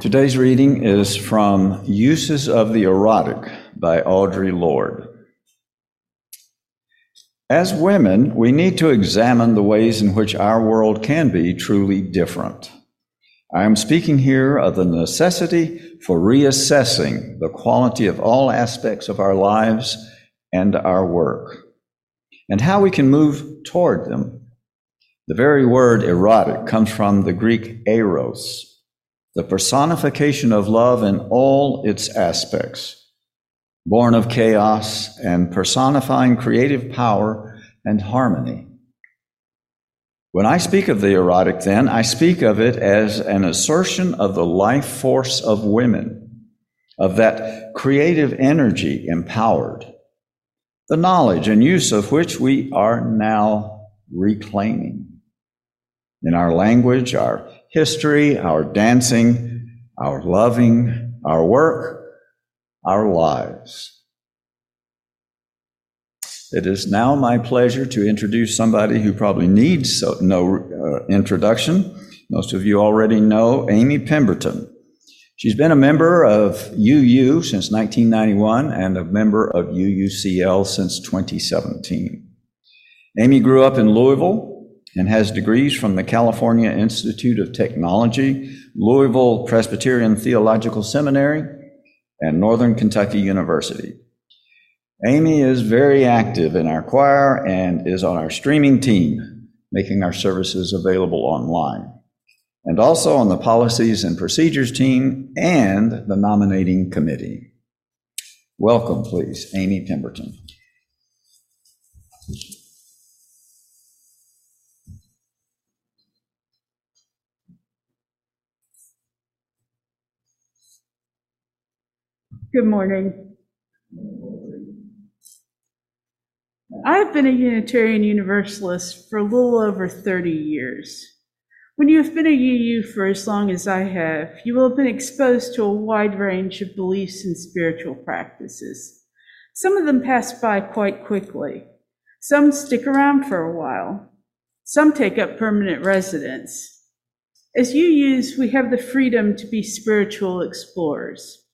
Today's reading is from Uses of the Erotic by Audre Lorde. As women, we need to examine the ways in which our world can be truly different. I am speaking here of the necessity for reassessing the quality of all aspects of our lives and our work, and how we can move toward them. The very word erotic comes from the Greek eros, the personification of love in all its aspects, born of chaos and personifying creative power and harmony. When I speak of the erotic, then, I speak of it as an assertion of the life force of women, of that creative energy empowered, the knowledge and use of which we are now reclaiming. In our language, our history, our dancing, our loving, our work, our lives. It is now my pleasure to introduce somebody who probably needs no uh, introduction. Most of you already know Amy Pemberton. She's been a member of UU since 1991 and a member of UUCL since 2017. Amy grew up in Louisville, and has degrees from the California Institute of Technology, Louisville Presbyterian Theological Seminary, and Northern Kentucky University. Amy is very active in our choir and is on our streaming team, making our services available online, and also on the policies and procedures team and the nominating committee. Welcome, please, Amy Pemberton. Good morning. I've been a Unitarian Universalist for a little over 30 years. When you have been a UU for as long as I have, you will have been exposed to a wide range of beliefs and spiritual practices. Some of them pass by quite quickly. Some stick around for a while. Some take up permanent residence. As UUs, we have the freedom to be spiritual explorers.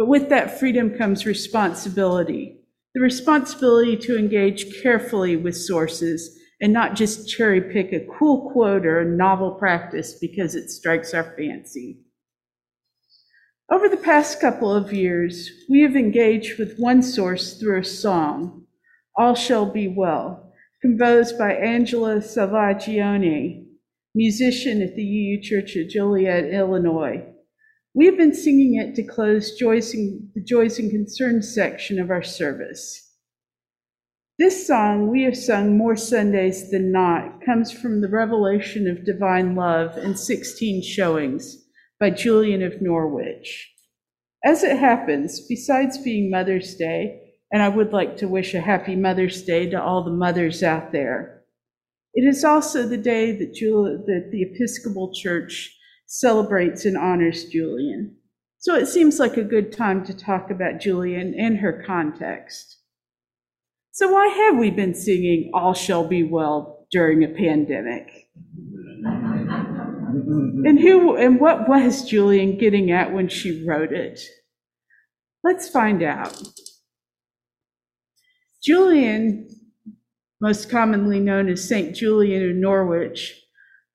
But with that freedom comes responsibility the responsibility to engage carefully with sources and not just cherry pick a cool quote or a novel practice because it strikes our fancy. Over the past couple of years, we have engaged with one source through a song, All Shall Be Well, composed by Angela Salvagione, musician at the UU Church of Joliet, Illinois, we have been singing it to close joys and, the Joys and Concerns section of our service. This song, we have sung more Sundays than not, comes from the revelation of divine love in 16 showings by Julian of Norwich. As it happens, besides being Mother's Day, and I would like to wish a happy Mother's Day to all the mothers out there, it is also the day that, Jul- that the Episcopal Church celebrates and honors Julian. So it seems like a good time to talk about Julian and her context. So, why have we been singing All Shall Be Well during a pandemic? and who and what was Julian getting at when she wrote it? Let's find out. Julian, most commonly known as St. Julian of Norwich,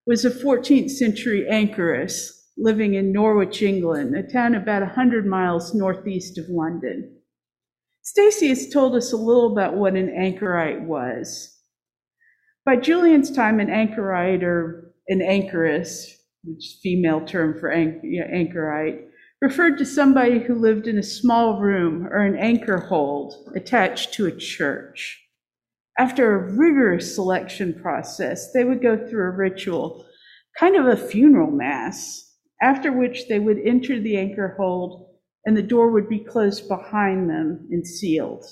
was a 14th century anchoress living in Norwich, England, a town about 100 miles northeast of London. Stacy has told us a little about what an anchorite was. By Julian's time, an anchorite or an anchoress, which is female term for anchorite, referred to somebody who lived in a small room or an anchor hold attached to a church. After a rigorous selection process, they would go through a ritual, kind of a funeral mass, after which they would enter the anchor hold and the door would be closed behind them and sealed.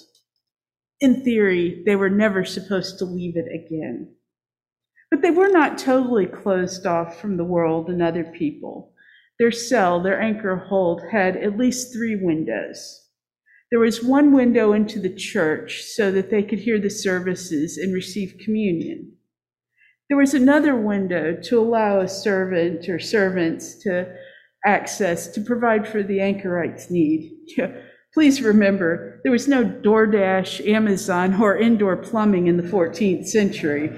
In theory, they were never supposed to leave it again. But they were not totally closed off from the world and other people. Their cell, their anchor hold, had at least three windows. There was one window into the church so that they could hear the services and receive communion. There was another window to allow a servant or servants to access to provide for the anchorites' need. Please remember, there was no DoorDash, Amazon, or indoor plumbing in the 14th century.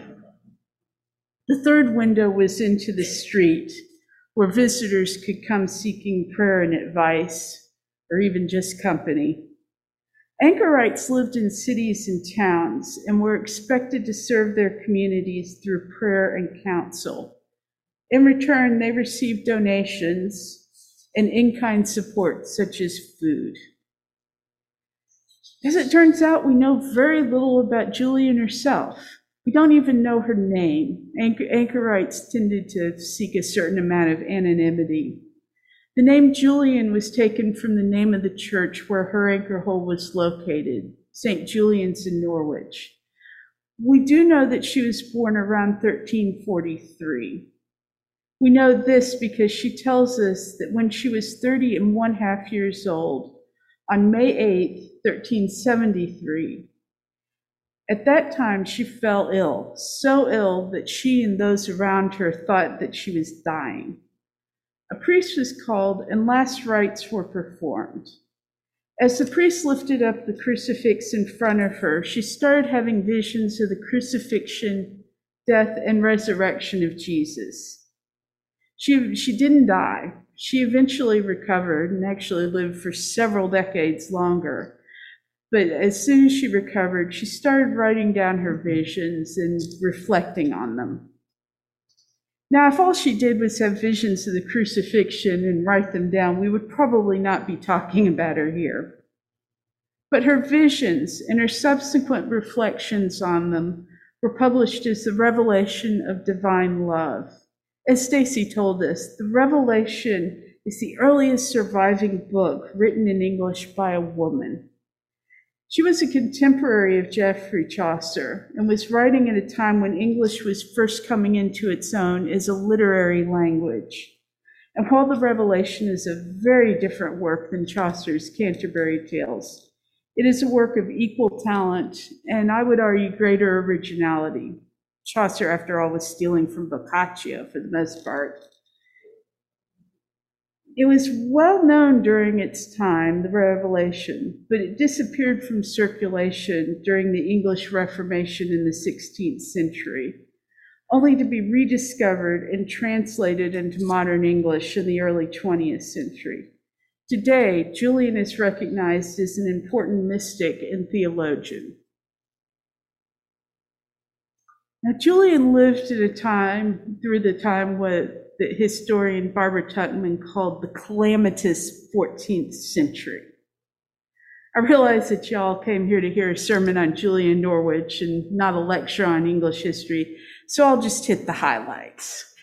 The third window was into the street, where visitors could come seeking prayer and advice, or even just company. Anchorites lived in cities and towns and were expected to serve their communities through prayer and counsel. In return, they received donations and in kind support, such as food. As it turns out, we know very little about Julian herself. We don't even know her name. Anchor- anchorites tended to seek a certain amount of anonymity. The name Julian was taken from the name of the church where her anchor hold was located, St. Julian's in Norwich. We do know that she was born around 1343. We know this because she tells us that when she was 30 and one half years old, on May 8, 1373, at that time she fell ill, so ill that she and those around her thought that she was dying. A priest was called and last rites were performed. As the priest lifted up the crucifix in front of her, she started having visions of the crucifixion, death, and resurrection of Jesus. She, she didn't die. She eventually recovered and actually lived for several decades longer. But as soon as she recovered, she started writing down her visions and reflecting on them. Now, if all she did was have visions of the crucifixion and write them down, we would probably not be talking about her here. But her visions and her subsequent reflections on them were published as the revelation of divine love. As Stacy told us, the revelation is the earliest surviving book written in English by a woman. She was a contemporary of Geoffrey Chaucer and was writing at a time when English was first coming into its own as a literary language. And while the Revelation is a very different work than Chaucer's Canterbury Tales, it is a work of equal talent and I would argue greater originality. Chaucer, after all, was stealing from Boccaccio for the most part. It was well known during its time, the Revelation, but it disappeared from circulation during the English Reformation in the 16th century, only to be rediscovered and translated into modern English in the early 20th century. Today, Julian is recognized as an important mystic and theologian. Now, Julian lived at a time, through the time what that historian Barbara Tuchman called the calamitous 14th century. I realize that y'all came here to hear a sermon on Julian Norwich and not a lecture on English history, so I'll just hit the highlights.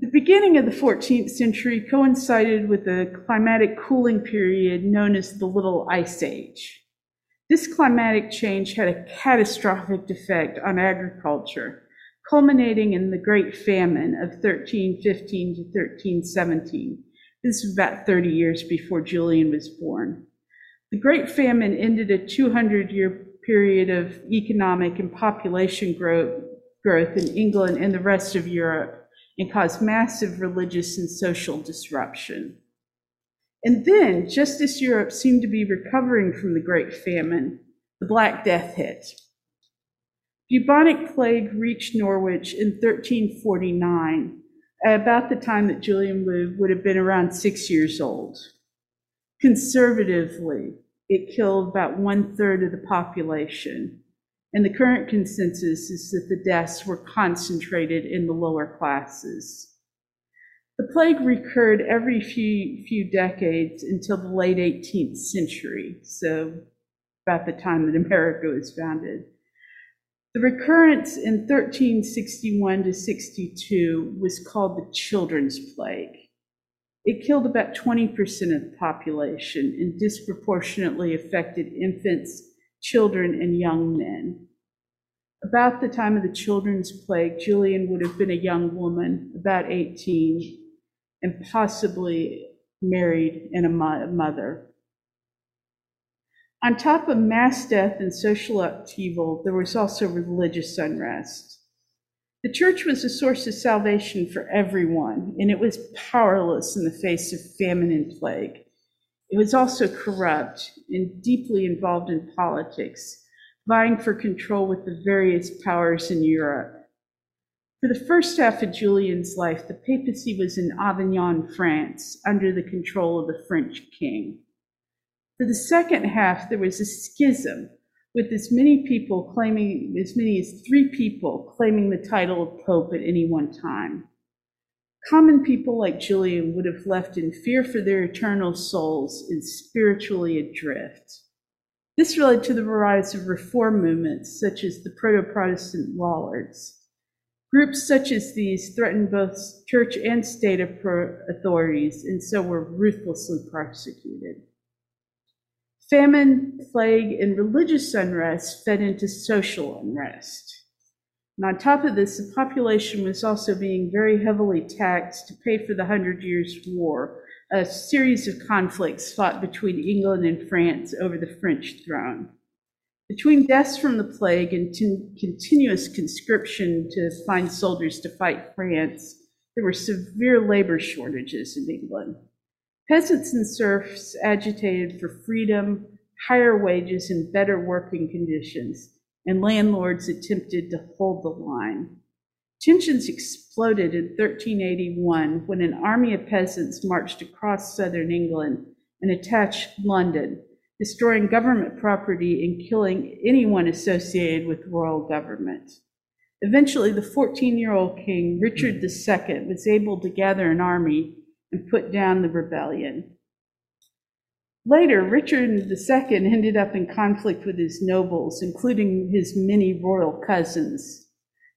The beginning of the 14th century coincided with a climatic cooling period known as the Little Ice Age. This climatic change had a catastrophic effect on agriculture culminating in the Great Famine of 1315 to 1317. This is about 30 years before Julian was born. The Great Famine ended a 200 year period of economic and population growth, growth in England and the rest of Europe and caused massive religious and social disruption. And then, just as Europe seemed to be recovering from the Great Famine, the Black Death hit. Bubonic plague reached Norwich in 1349, at about the time that Julian would, would have been around six years old. Conservatively, it killed about one third of the population, and the current consensus is that the deaths were concentrated in the lower classes. The plague recurred every few, few decades until the late 18th century, so about the time that America was founded. The recurrence in 1361 to 62 was called the Children's Plague. It killed about 20% of the population and disproportionately affected infants, children, and young men. About the time of the Children's Plague, Julian would have been a young woman, about 18, and possibly married and a mother. On top of mass death and social upheaval, there was also religious unrest. The church was a source of salvation for everyone, and it was powerless in the face of famine and plague. It was also corrupt and deeply involved in politics, vying for control with the various powers in Europe. For the first half of Julian's life, the papacy was in Avignon, France, under the control of the French king. For the second half, there was a schism with as many people claiming, as many as three people claiming the title of pope at any one time. Common people like Julian would have left in fear for their eternal souls and spiritually adrift. This led to the rise of reform movements such as the Proto Protestant Lollards. Groups such as these threatened both church and state authorities and so were ruthlessly persecuted. Famine, plague, and religious unrest fed into social unrest. And on top of this, the population was also being very heavily taxed to pay for the Hundred Years' War, a series of conflicts fought between England and France over the French throne. Between deaths from the plague and continuous conscription to find soldiers to fight France, there were severe labor shortages in England. Peasants and serfs agitated for freedom, higher wages, and better working conditions, and landlords attempted to hold the line. Tensions exploded in 1381 when an army of peasants marched across southern England and attacked London, destroying government property and killing anyone associated with royal government. Eventually, the 14 year old king, Richard II, was able to gather an army and put down the rebellion. Later, Richard II ended up in conflict with his nobles, including his many royal cousins.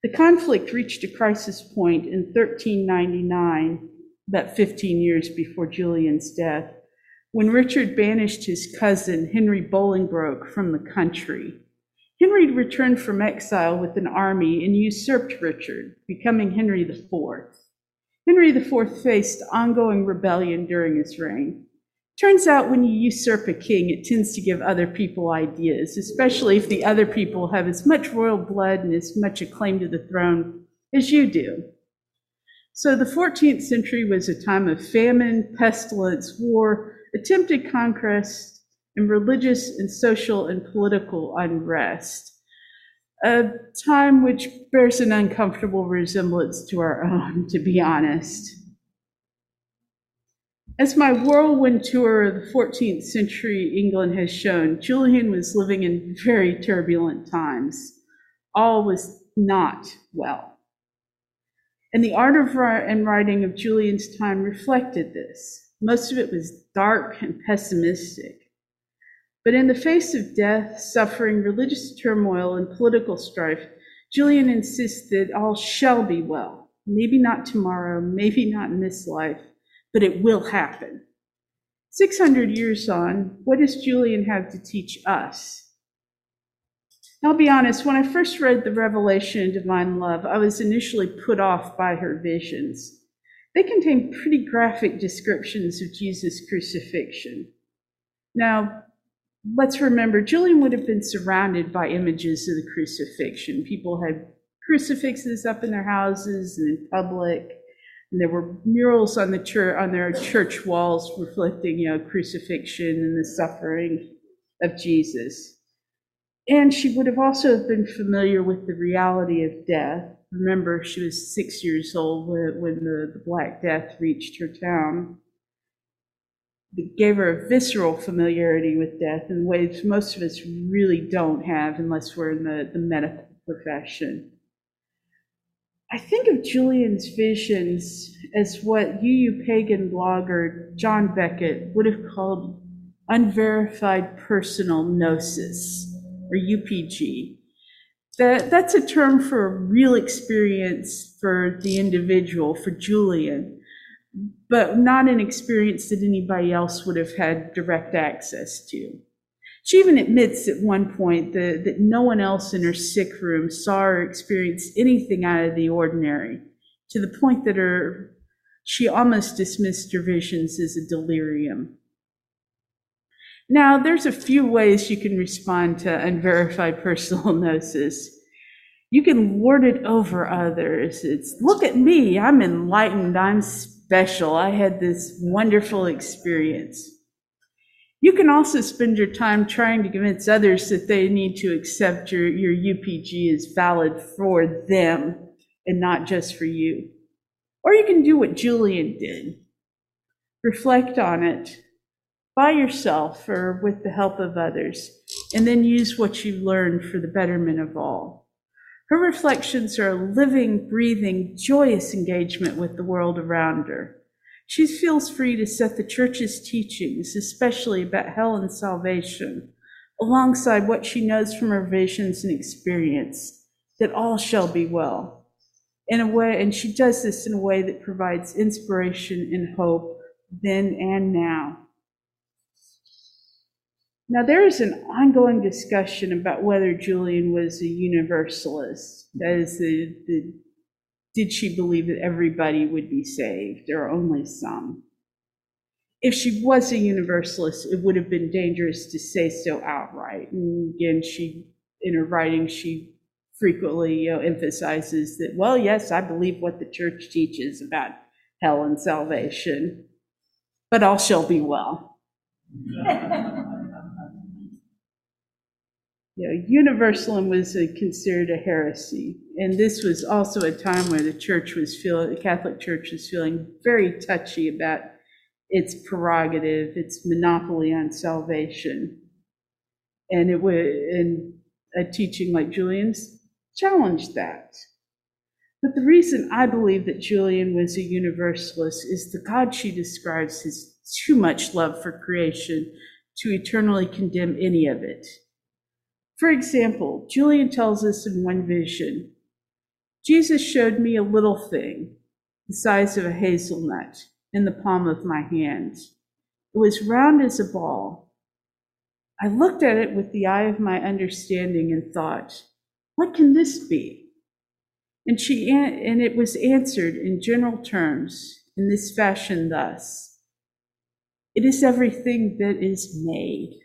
The conflict reached a crisis point in 1399, about 15 years before Julian's death, when Richard banished his cousin, Henry Bolingbroke, from the country. Henry returned from exile with an army and usurped Richard, becoming Henry IV. Henry IV faced ongoing rebellion during his reign. Turns out when you usurp a king, it tends to give other people ideas, especially if the other people have as much royal blood and as much a claim to the throne as you do. So the 14th century was a time of famine, pestilence, war, attempted conquest, and religious and social and political unrest a time which bears an uncomfortable resemblance to our own, to be honest. As my whirlwind tour of the 14th century England has shown, Julian was living in very turbulent times. All was not well. And the art of and writing of Julian's time reflected this. Most of it was dark and pessimistic. But in the face of death, suffering, religious turmoil, and political strife, Julian insists that all shall be well. Maybe not tomorrow, maybe not in this life, but it will happen. 600 years on, what does Julian have to teach us? I'll be honest, when I first read the Revelation and Divine Love, I was initially put off by her visions. They contain pretty graphic descriptions of Jesus' crucifixion. Now, let's remember, Julian would have been surrounded by images of the crucifixion. People had crucifixes up in their houses and in public. And there were murals on the church on their church walls reflecting, you know, crucifixion and the suffering of Jesus. And she would have also been familiar with the reality of death. Remember, she was six years old when the, the Black Death reached her town gave her a visceral familiarity with death in ways most of us really don't have unless we're in the, the medical profession. I think of Julian's visions as what UU pagan blogger John Beckett would have called unverified personal gnosis, or UPG. That, that's a term for a real experience for the individual, for Julian but not an experience that anybody else would have had direct access to. She even admits at one point that, that no one else in her sick room saw or experienced anything out of the ordinary, to the point that her she almost dismissed her visions as a delirium. Now, there's a few ways you can respond to unverified personal gnosis. You can lord it over others. It's, look at me, I'm enlightened, I'm special, I had this wonderful experience. You can also spend your time trying to convince others that they need to accept your, your UPG as valid for them and not just for you. Or you can do what Julian did reflect on it by yourself or with the help of others, and then use what you've learned for the betterment of all. Her reflections are a living, breathing, joyous engagement with the world around her. She feels free to set the church's teachings, especially about hell and salvation, alongside what she knows from her visions and experience, that all shall be well. In a way, and she does this in a way that provides inspiration and hope then and now. Now, there is an ongoing discussion about whether Julian was a universalist. That is, the, the did she believe that everybody would be saved or only some? If she was a universalist, it would have been dangerous to say so outright. And again, she, in her writing, she frequently you know, emphasizes that, well, yes, I believe what the church teaches about hell and salvation, but all shall be well. you know, universalism was a, considered a heresy. And this was also a time where the church was feeling, the Catholic Church was feeling very touchy about its prerogative, its monopoly on salvation. And it would, and a teaching like Julian's challenged that. But the reason I believe that Julian was a universalist is the God she describes has too much love for creation to eternally condemn any of it. For example, Julian tells us in one vision Jesus showed me a little thing, the size of a hazelnut, in the palm of my hand. It was round as a ball. I looked at it with the eye of my understanding and thought, what can this be? And she and it was answered in general terms in this fashion thus: It is everything that is made.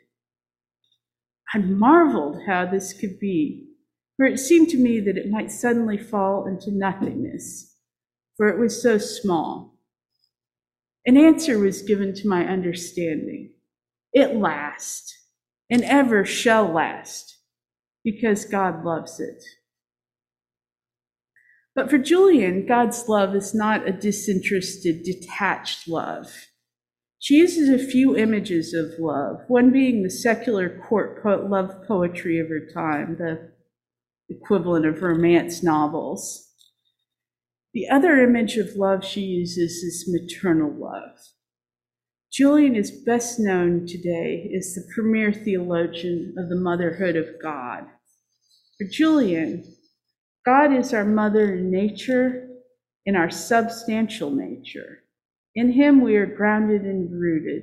I marveled how this could be, for it seemed to me that it might suddenly fall into nothingness, for it was so small. An answer was given to my understanding. It lasts, and ever shall last, because God loves it. But for Julian, God's love is not a disinterested, detached love. She uses a few images of love, one being the secular court po- love poetry of her time, the equivalent of romance novels. The other image of love she uses is maternal love. Julian is best known today as the premier theologian of the motherhood of God. For Julian, God is our mother in nature, in our substantial nature. In him we are grounded and rooted,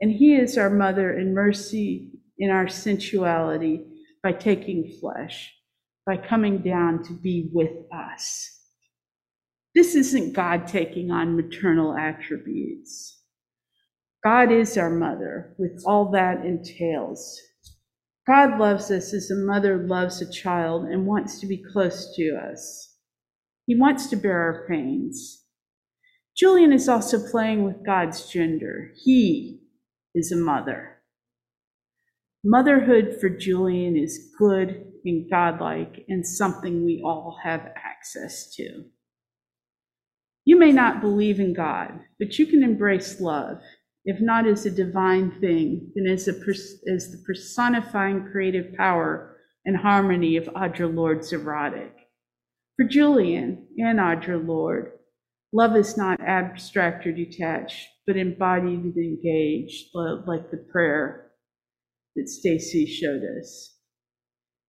and he is our mother in mercy in our sensuality by taking flesh, by coming down to be with us. This isn't God taking on maternal attributes. God is our mother with all that entails. God loves us as a mother loves a child and wants to be close to us. He wants to bear our pains. Julian is also playing with God's gender. He is a mother. Motherhood for Julian is good and godlike and something we all have access to. You may not believe in God, but you can embrace love, if not as a divine thing, then as, a, as the personifying creative power and harmony of Audre Lorde's erotic. For Julian and Audre Lorde, Love is not abstract or detached, but embodied and engaged, like the prayer that Stacy showed us.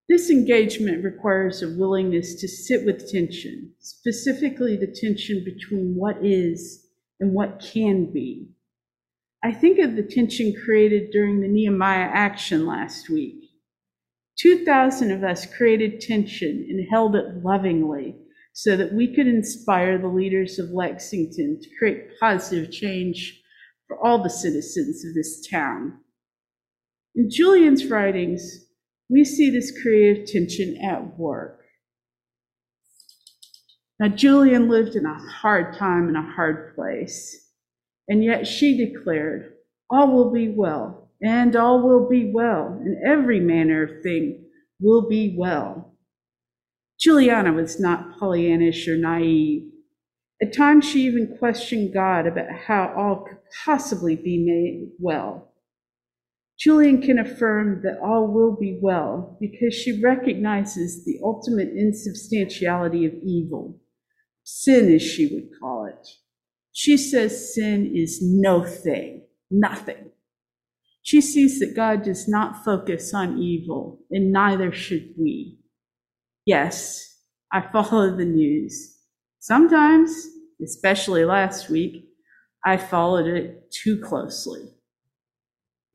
This engagement requires a willingness to sit with tension, specifically the tension between what is and what can be. I think of the tension created during the Nehemiah action last week. 2,000 of us created tension and held it lovingly so that we could inspire the leaders of Lexington to create positive change for all the citizens of this town. In Julian's writings, we see this creative tension at work. Now, Julian lived in a hard time in a hard place, and yet she declared, All will be well, and all will be well, and every manner of thing will be well. Juliana was not Pollyannish or naive. At times, she even questioned God about how all could possibly be made well. Julian can affirm that all will be well because she recognizes the ultimate insubstantiality of evil, sin, as she would call it. She says sin is no thing, nothing. She sees that God does not focus on evil, and neither should we. Yes, I follow the news. Sometimes, especially last week, I followed it too closely.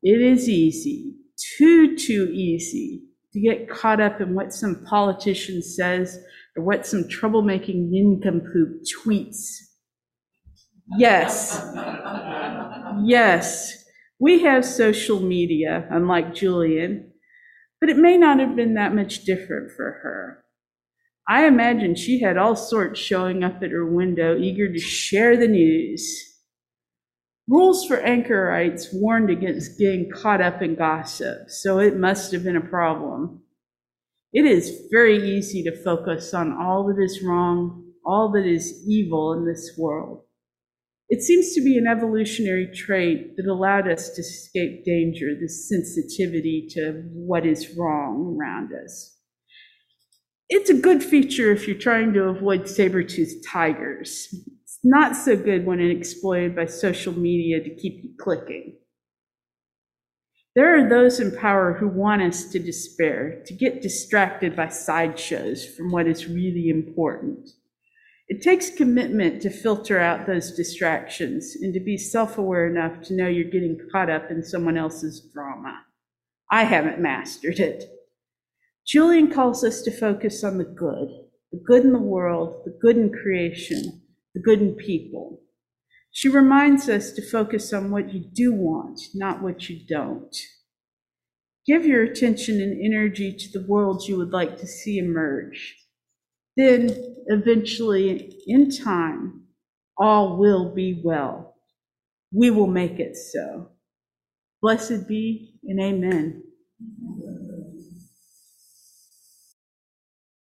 It is easy, too, too easy, to get caught up in what some politician says or what some troublemaking nincompoop tweets. Yes, yes, we have social media, unlike Julian, but it may not have been that much different for her. I imagine she had all sorts showing up at her window, eager to share the news. Rules for anchorites warned against getting caught up in gossip, so it must have been a problem. It is very easy to focus on all that is wrong, all that is evil in this world. It seems to be an evolutionary trait that allowed us to escape danger, this sensitivity to what is wrong around us. It's a good feature if you're trying to avoid saber-toothed tigers. It's not so good when it's exploited by social media to keep you clicking. There are those in power who want us to despair, to get distracted by sideshows from what is really important. It takes commitment to filter out those distractions and to be self aware enough to know you're getting caught up in someone else's drama. I haven't mastered it. Julian calls us to focus on the good, the good in the world, the good in creation, the good in people. She reminds us to focus on what you do want, not what you don't. Give your attention and energy to the world you would like to see emerge. Then, eventually, in time, all will be well. We will make it so. Blessed be and amen.